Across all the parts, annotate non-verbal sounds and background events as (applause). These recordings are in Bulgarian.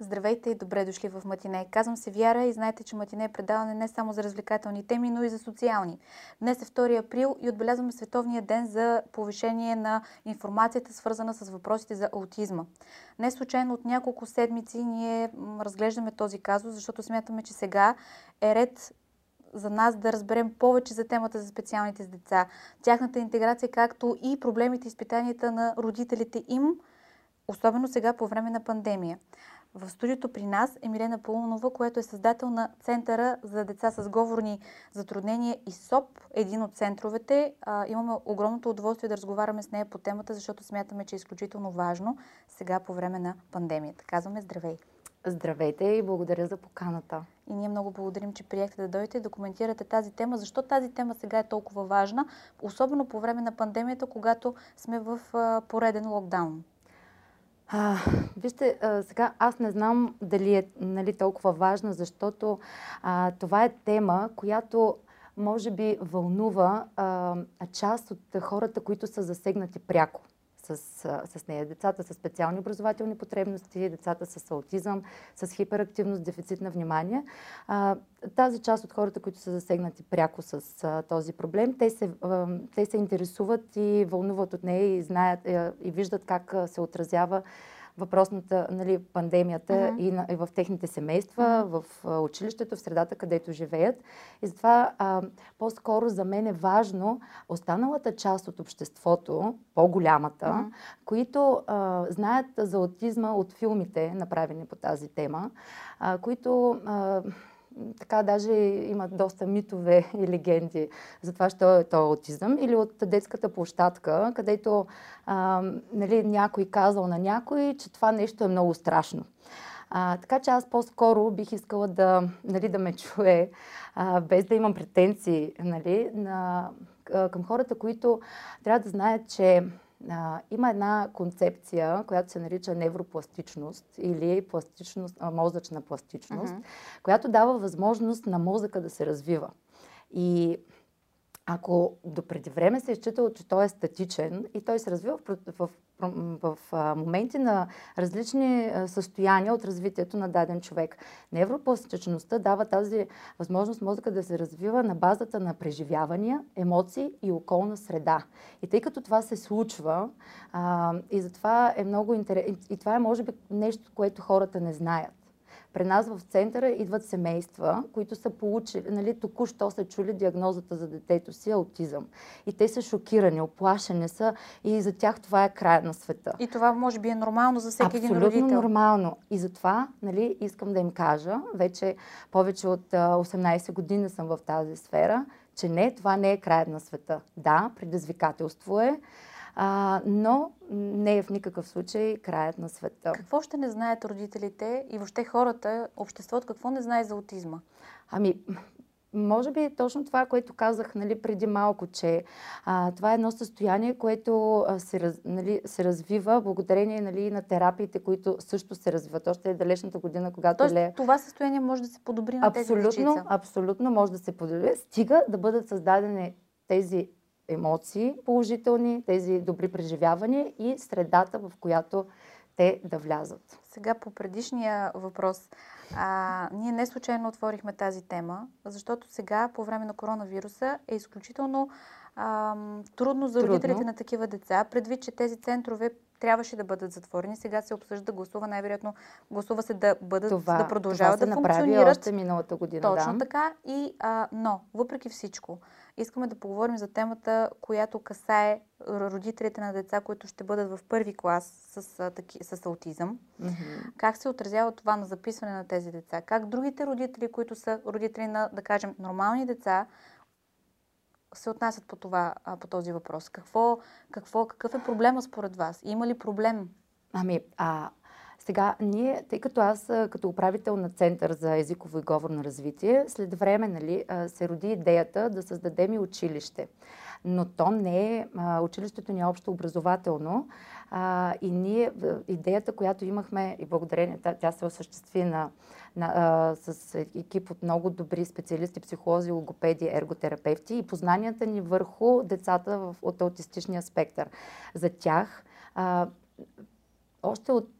Здравейте и добре дошли в Матине. Казвам се Вяра и знаете, че Матине е предаване не само за развлекателни теми, но и за социални. Днес е 2 април и отбелязваме Световния ден за повишение на информацията, свързана с въпросите за аутизма. Не случайно от няколко седмици ние разглеждаме този казус, защото смятаме, че сега е ред за нас да разберем повече за темата за специалните с деца, тяхната интеграция, както и проблемите и изпитанията на родителите им, особено сега по време на пандемия. В студиото при нас е Милена Полунова, която е създател на Центъра за деца с говорни затруднения и СОП, един от центровете. А, имаме огромното удоволствие да разговаряме с нея по темата, защото смятаме, че е изключително важно сега по време на пандемията. Казваме здравей! Здравейте и благодаря за поканата. И ние много благодарим, че приехте да дойдете и да коментирате тази тема. Защо тази тема сега е толкова важна, особено по време на пандемията, когато сме в пореден локдаун? А, вижте, а, сега аз не знам дали е нали, толкова важна, защото а, това е тема, която може би вълнува а, част от хората, които са засегнати пряко с, с нея. Децата с специални образователни потребности, децата с аутизъм, с хиперактивност, дефицит на внимание. Тази част от хората, които са засегнати пряко с този проблем, те се, те се интересуват и вълнуват от нея и знаят и виждат как се отразява въпросната нали, пандемията uh-huh. и, на, и в техните семейства, uh-huh. в а, училището, в средата, където живеят. И затова а, по-скоро за мен е важно останалата част от обществото, по-голямата, uh-huh. които а, знаят за аутизма от филмите, направени по тази тема, а, които... А, така даже има доста митове и легенди за това, що е то аутизъм. Или от детската площадка, където а, нали, някой казал на някой, че това нещо е много страшно. А, така че аз по-скоро бих искала да, нали, да ме чуе, а, без да имам претенции нали, на, към хората, които трябва да знаят, че а, има една концепция, която се нарича невропластичност или пластичност, а, мозъчна пластичност, uh-huh. която дава възможност на мозъка да се развива. И ако допреди време се е считало, че той е статичен и той се развива в, в, в, моменти на различни състояния от развитието на даден човек. Невропластичността дава тази възможност мозъка да се развива на базата на преживявания, емоции и околна среда. И тъй като това се случва, а, и затова е много интересно, и това е може би нещо, което хората не знаят. При нас в центъра идват семейства, които са получили, нали, току-що са чули диагнозата за детето си аутизъм. И те са шокирани, оплашени са и за тях това е края на света. И това може би е нормално за всеки Абсолютно един родител. Абсолютно нормално. И затова нали, искам да им кажа, вече повече от 18 години съм в тази сфера, че не, това не е краят на света. Да, предизвикателство е, а, но не е в никакъв случай краят на света. Какво ще не знаят родителите и въобще хората, обществото, какво не знае за аутизма? Ами, може би точно това, което казах нали, преди малко, че а, това е едно състояние, което а, се, раз, нали, се развива благодарение нали, на терапиите, които също се развиват. Още е далечната година, когато Тоест, ле... това състояние може да се подобри на абсолютно, тези дечица? Абсолютно може да се подобри. Стига да бъдат създадени тези емоции положителни, тези добри преживявания и средата, в която те да влязат. Сега по предишния въпрос. А, ние не случайно отворихме тази тема, защото сега по време на коронавируса е изключително а, трудно за родителите трудно. на такива деца, предвид, че тези центрове трябваше да бъдат затворени. Сега се обсъжда, гласува най-вероятно, гласува се да бъдат, това, да продължават това да функционират. още миналата година, Точно да. така. И, а, но, въпреки всичко, искаме да поговорим за темата, която касае родителите на деца, които ще бъдат в първи клас с, с аутизъм. Mm-hmm. Как се отразява това на записване на тези деца? Как другите родители, които са родители на, да кажем, нормални деца, се отнасят по, това, по този въпрос? Какво, какво, какъв е проблема според вас? Има ли проблем? Ами, а, сега, ние, тъй като аз като управител на Център за езиково и говорно развитие, след време нали, се роди идеята да създадем и училище. Но то не е, училището ни е общо образователно а, и ние, идеята, която имахме и благодарение, тя, се осъществи на, на, а, с екип от много добри специалисти, психолози, логопеди, ерготерапевти и познанията ни върху децата в, от аутистичния спектър. За тях а, още от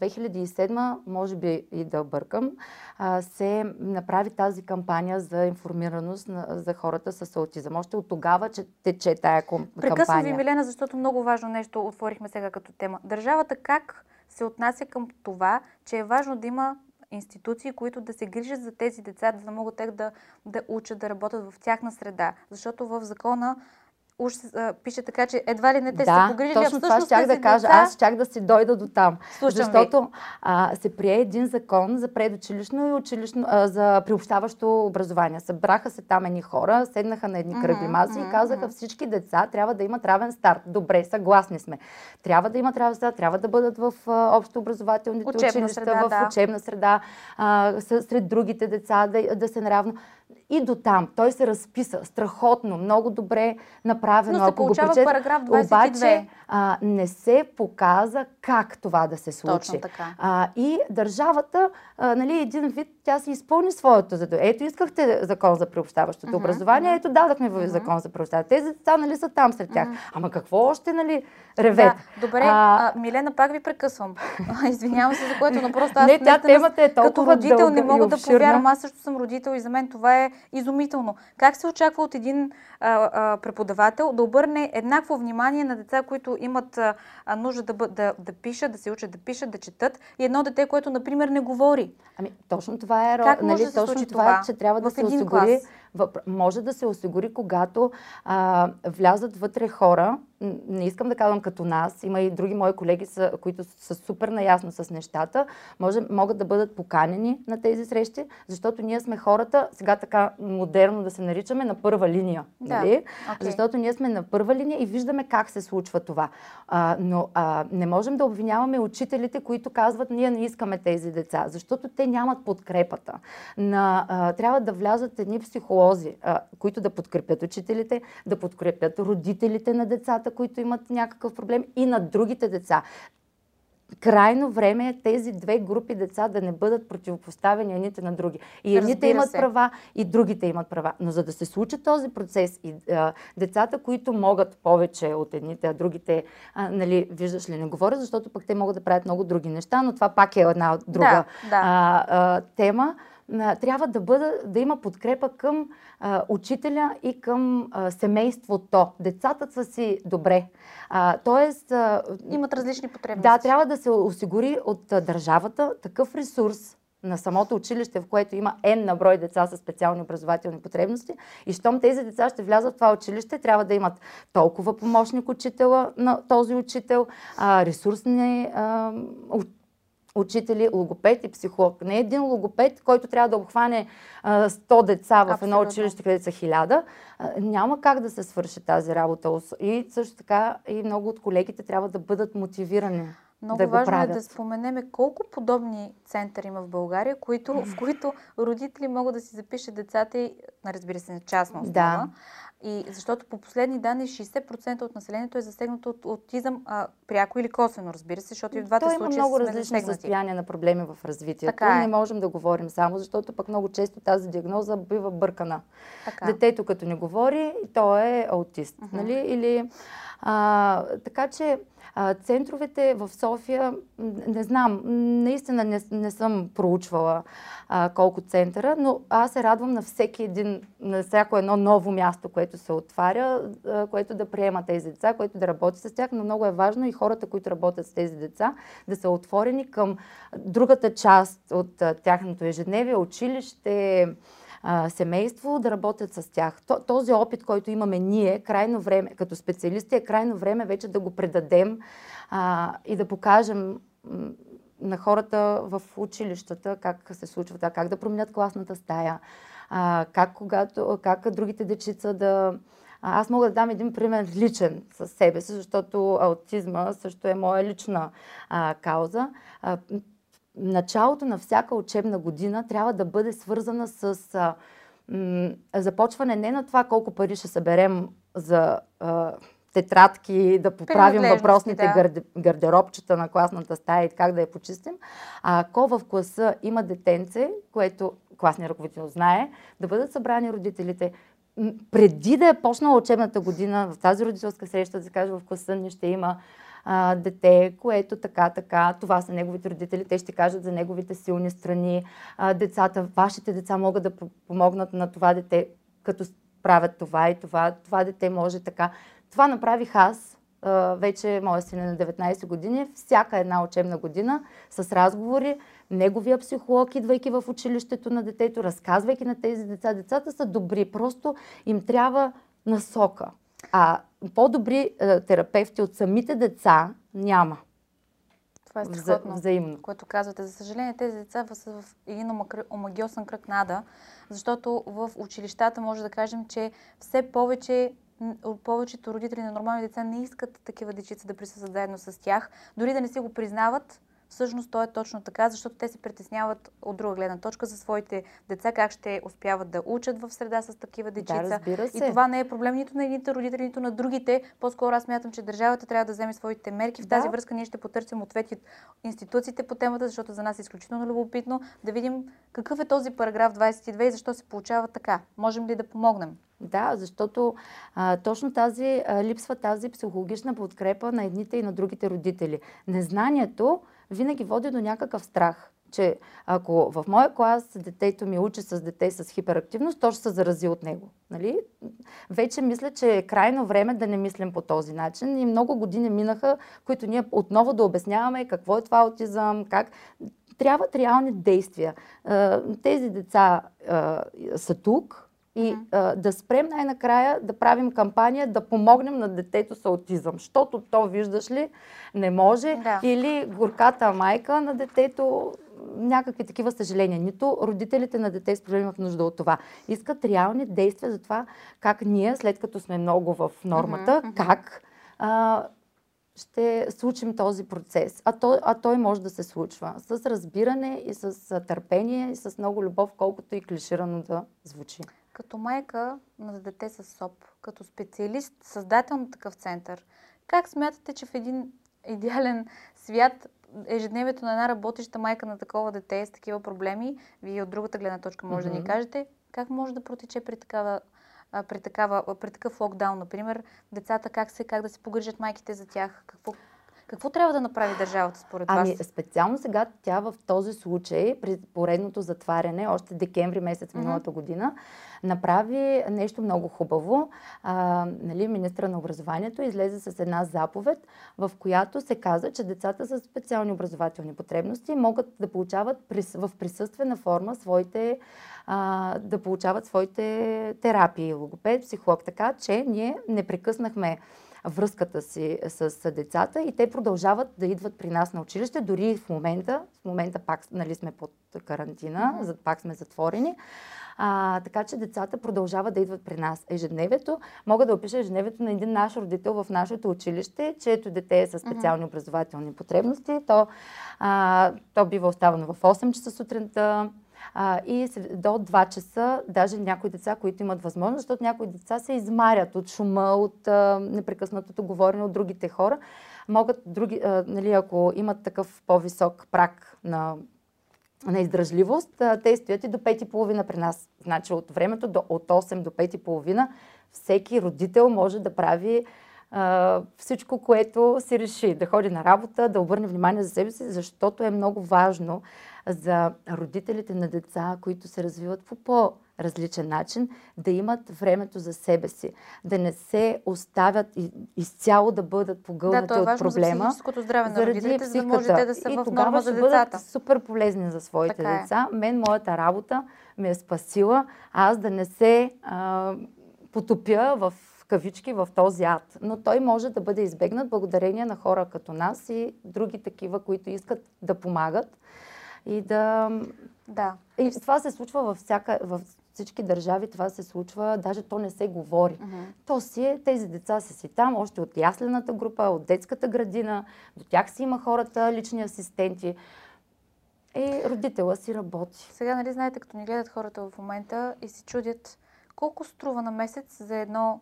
2007, може би и да бъркам, се направи тази кампания за информираност за хората с аутизъм. Още от тогава, че тече тая кампания. Прекъсвам ви, Милена, защото много важно нещо отворихме сега като тема. Държавата как се отнася към това, че е важно да има институции, които да се грижат за тези деца, да могат те да, да учат, да работят в тяхна среда. Защото в закона уж а, пише така, че едва ли не те да, са погрижили, точно това щях да кажа. Деца... Аз щях да си дойда до там. Слушам защото а, се прие един закон за предучилищно и училищно, а, за приобщаващо образование. Събраха се там едни хора, седнаха на едни кръгли маси mm-hmm, и казаха mm-hmm. всички деца трябва да имат равен старт. Добре, съгласни сме. Трябва да имат равен старт, трябва да бъдат в а, общообразователните учебна училища, среда, в да. учебна среда, а, сред другите деца, да, да се наравно. И до там. Той се разписа страхотно, много добре направено. Но се ако го прочет, параграф 22. Обаче а, не се показа как това да се случи. Точно така. А, и държавата, а, нали, един вид, тя си изпълни своето задължение. Ето, искахте закон за приобщаващото uh-huh, образование, uh-huh. ето дадахме в закон за приобщаващото. Тези деца, нали, са там сред тях. Uh-huh. Ама какво още, нали, ревете? Да, добре, а... А, Милена, пак ви прекъсвам. (laughs) Извинявам се за което, но просто аз не, тя темата е толкова като родител дълга не мога да повярвам. Аз също съм родител и за мен това е изумително. Как се очаква от един а, а, преподавател да обърне еднакво внимание на деца, които имат а, нужда да, да, да пишат, да се учат да пишат, да четат и едно дете, което, например, не говори? Ами, точно това е, как нали, може да точно това, това? е, че трябва да се осигури клас? Въп... Може да се осигури, когато а, влязат вътре хора, не искам да казвам като нас, има и други мои колеги, са, които са супер наясно с нещата, може, могат да бъдат поканени на тези срещи, защото ние сме хората, сега така модерно да се наричаме, на първа линия. Да, Нали? окей. Защото ние сме на първа линия и виждаме как се случва това. А, но а, не можем да обвиняваме учителите, които казват, ние не искаме тези деца, защото те нямат подкрепата. На, а, трябва да влязат едни психолози, а, които да подкрепят учителите, да подкрепят родителите на децата, които имат някакъв проблем и на другите деца. Крайно време е тези две групи деца да не бъдат противопоставени едните на други. И едните имат се. права, и другите имат права. Но за да се случи този процес и а, децата, които могат повече от едните, а другите, а, нали, виждаш ли, не говоря, защото пък те могат да правят много други неща, но това пак е една друга Да, да. А, а, тема. Трябва да, бъда, да има подкрепа към а, учителя и към а, семейството. Децата са си добре. А, тоест, а, Имат различни потребности. да, трябва да се осигури от а, държавата такъв ресурс на самото училище, в което има N на брой деца с специални образователни потребности. И щом тези деца ще влязат в това училище, трябва да имат толкова помощник учителя на този учител, ресурсни учители, логопед и психолог. Не един логопед, който трябва да обхване а, 100 деца в едно Абсолютно. училище, където са 1000. А, няма как да се свърши тази работа. И също така и много от колегите трябва да бъдат мотивирани Много да важно правят. е да споменеме колко подобни центъри има в България, които, в които родители могат да си запишат децата и, разбира се, на частна основа. Да. И защото по последни данни 60% от населението е засегнато от аутизъм, а, пряко или косвено, разбира се, защото и в двата Той има случая много различни засегнати. състояния на проблеми в развитието. Така е. Не можем да говорим само, защото пък много често тази диагноза бива бъркана. Така. Детето като не говори, то е аутист. Мгм. Нали? Или, а, така че а, центровете в София, не знам, наистина не, не съм проучвала а, колко центъра, но аз се радвам на всеки един, на всяко едно ново място, което се отваря, а, което да приема тези деца, което да работи с тях, но много е важно и хората, които работят с тези деца, да са отворени към другата част от а, тяхното ежедневие, училище, семейство, да работят с тях. То- Този опит, който имаме ние, крайно време, като специалисти, е крайно време вече да го предадем а, и да покажем на хората в училищата как се случва това, как да променят класната стая, а, как, когато, как другите дечица да... Аз мога да дам един пример личен със себе си, защото аутизма също е моя лична а, кауза. А, началото на всяка учебна година трябва да бъде свързана с а, м, започване не на това колко пари ще съберем за а, тетрадки, да поправим въпросните да. гарде, гардеробчета на класната стая и как да я почистим. А ако в класа има детенце, което класният ръководител знае, да бъдат събрани родителите, преди да е почнала учебната година, в тази родителска среща, да се каже в класа ни ще има а, дете, което така, така, това са неговите родители, те ще кажат за неговите силни страни. А, децата, вашите деца могат да помогнат на това дете, като правят това и това. Това дете може така. Това направих аз. Вече моя син е на 19 години. Всяка една учебна година с разговори неговия психолог, идвайки в училището на детето, разказвайки на тези деца. Децата са добри, просто им трябва насока. А по-добри е, терапевти от самите деца няма. Това е страхотно, взаимно. което казвате. За съжаление, тези деца са в един омагиосен кръг нада, защото в училищата може да кажем, че все повече повечето родители на нормални деца не искат такива дечица да присъстват заедно с тях, дори да не си го признават, Всъщност то е точно така, защото те се притесняват от друга гледна точка за своите деца, как ще успяват да учат в среда с такива дечица. Да. И това не е проблем нито на едните родители, нито на другите. По-скоро аз мятам, че държавата трябва да вземе своите мерки. В тази да. връзка ние ще потърсим ответи от институциите по темата, защото за нас е изключително любопитно да видим какъв е този параграф 22 и защо се получава така. Можем ли да помогнем? Да, защото а, точно тази а, липсва тази психологична подкрепа на едните и на другите родители. Незнанието винаги води до някакъв страх че ако в моя клас детето ми учи с дете с хиперактивност, то ще се зарази от него. Нали? Вече мисля, че е крайно време да не мислим по този начин и много години минаха, които ние отново да обясняваме какво е това аутизъм, как трябват реални действия. Тези деца са тук, и а, да спрем най-накрая да правим кампания да помогнем на детето с аутизъм. Защото то, виждаш ли, не може. Да. Или горката майка на детето, някакви такива съжаления. Нито родителите на дете с проблеми имат нужда от това. Искат реални действия за това как ние, след като сме много в нормата, mm-hmm. как а, ще случим този процес. А той, а той може да се случва с разбиране и с търпение и с много любов, колкото и клиширано да звучи. Като майка на дете с СОП, като специалист, създател на такъв център, как смятате, че в един идеален свят ежедневието на една работеща майка на такова дете с такива проблеми, вие от другата гледна точка може mm-hmm. да ни кажете, как може да протече при такава при, такава, при такъв локдаун, например, децата как се, как да се погрижат майките за тях, какво, какво трябва да направи държавата според ами, вас? Ами, специално сега тя в този случай, при поредното затваряне, още декември месец миналата mm-hmm. година, направи нещо много хубаво. А, нали, министра на образованието излезе с една заповед, в която се каза, че децата с специални образователни потребности могат да получават в присъствена форма своите а, да получават своите терапии, логопед, психолог, така че ние не прекъснахме връзката си с децата и те продължават да идват при нас на училище, дори в момента, в момента пак нали, сме под карантина, mm-hmm. пак сме затворени. А, така че децата продължават да идват при нас. Ежедневието, мога да опиша ежедневието на един наш родител в нашето училище, чието дете е с специални образователни потребности. То, а, то бива оставано в 8 часа сутринта, а, и до 2 часа, даже някои деца, които имат възможност, защото някои деца се измарят от шума, от а, непрекъснатото говорене от другите хора, могат други, а, нали, ако имат такъв по-висок прак на на издръжливост, те стоят и до 5.30 при нас. Значи от времето до, от 8 до 5.30 всеки родител може да прави а, всичко, което си реши. Да ходи на работа, да обърне внимание за себе си, защото е много важно за родителите на деца, които се развиват по по-различен начин, да имат времето за себе си, да не се оставят изцяло да бъдат погълнати да, е от проблема. За здраве на родителите, за да можете да са и в за децата. бъдат супер полезни за своите така е. деца. Е. Мен моята работа ме е спасила аз да не се а, потопя в кавички в този ад. Но той може да бъде избегнат благодарение на хора като нас и други такива, които искат да помагат и да... Да. И това се случва във, всяка, във всички държави, това се случва, даже то не се говори. Uh-huh. То си е, тези деца са си там, още от яслената група, от детската градина, до тях си има хората, лични асистенти. И родителя си работи. Сега, нали знаете, като ни гледат хората в момента и си чудят колко струва на месец за едно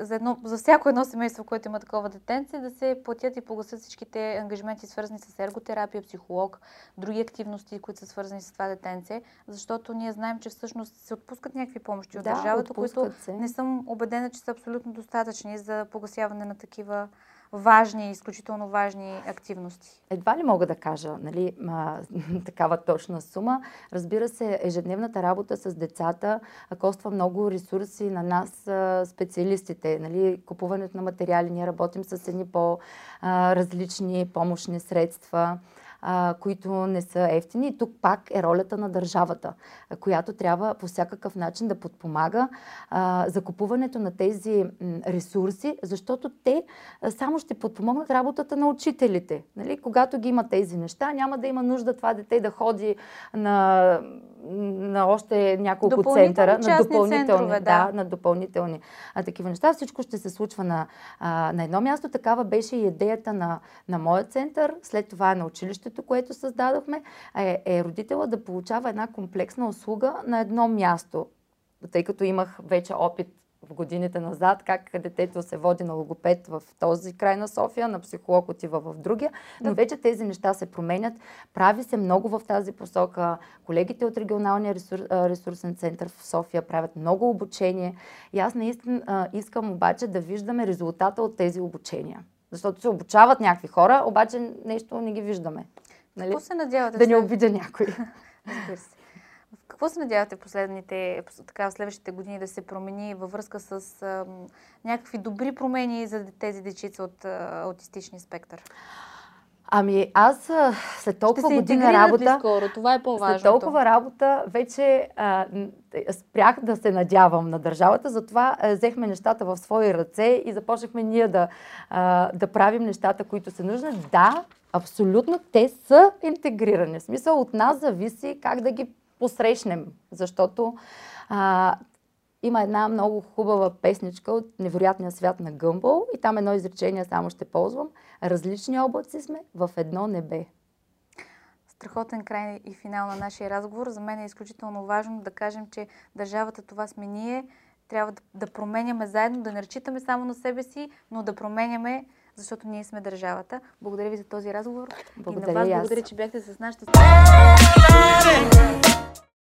за, едно, за всяко едно семейство, което има такова детенце, да се платят и погасят всичките ангажименти, свързани с ерготерапия, психолог, други активности, които са свързани с това детенце, защото ние знаем, че всъщност се отпускат някакви помощи от държавата, които се. не съм убедена, че са абсолютно достатъчни за погасяване на такива важни, изключително важни активности? Едва ли мога да кажа нали, а, (laughs) такава точна сума. Разбира се, ежедневната работа с децата коства много ресурси на нас, специалистите. Нали, купуването на материали, ние работим с едни по-различни помощни средства а, които не са ефтини. И тук пак е ролята на държавата, която трябва по всякакъв начин да подпомага а, закупуването на тези ресурси, защото те само ще подпомогнат работата на учителите. Нали? Когато ги има тези неща, няма да има нужда това дете да ходи на на още няколко центъра, на допълнителни, центрове, да. да, на допълнителни а, такива неща. Всичко ще се случва на, а, на едно място. Такава беше и идеята на, на моя център, след това на училището, което създадохме, е, е родителя да получава една комплексна услуга на едно място. Тъй като имах вече опит в годините назад, как детето се води на логопед в този край на София, на психолог отива в другия. Но вече тези неща се променят. Прави се много в тази посока. Колегите от регионалния ресур, ресурсен център в София правят много обучение. И аз наистина искам обаче да виждаме резултата от тези обучения. Защото се обучават някакви хора, обаче нещо не ги виждаме. Нали? Какво се надявате? Да не обидя някой. (laughs) Разбира се. Какво се надявате последните, така, следващите години да се промени във връзка с а, някакви добри промени за тези дечица от а, аутистични спектър? Ами аз след толкова година работа... скоро? Това е по-важно. След толкова работа вече а, спрях да се надявам на държавата, затова а, взехме нещата в свои ръце и започнахме ние да, а, да правим нещата, които са нужни. Да, абсолютно, те са интегрирани. В смисъл от нас зависи как да ги посрещнем, защото а, има една много хубава песничка от Невероятния свят на Гъмбъл и там едно изречение само ще ползвам. Различни облаци сме в едно небе. Страхотен край и финал на нашия разговор. За мен е изключително важно да кажем, че държавата това сме ние. Трябва да, да променяме заедно, да не разчитаме само на себе си, но да променяме защото ние сме държавата. Благодаря ви за този разговор. Благодаря и на вас благодаря, че бяхте с нашата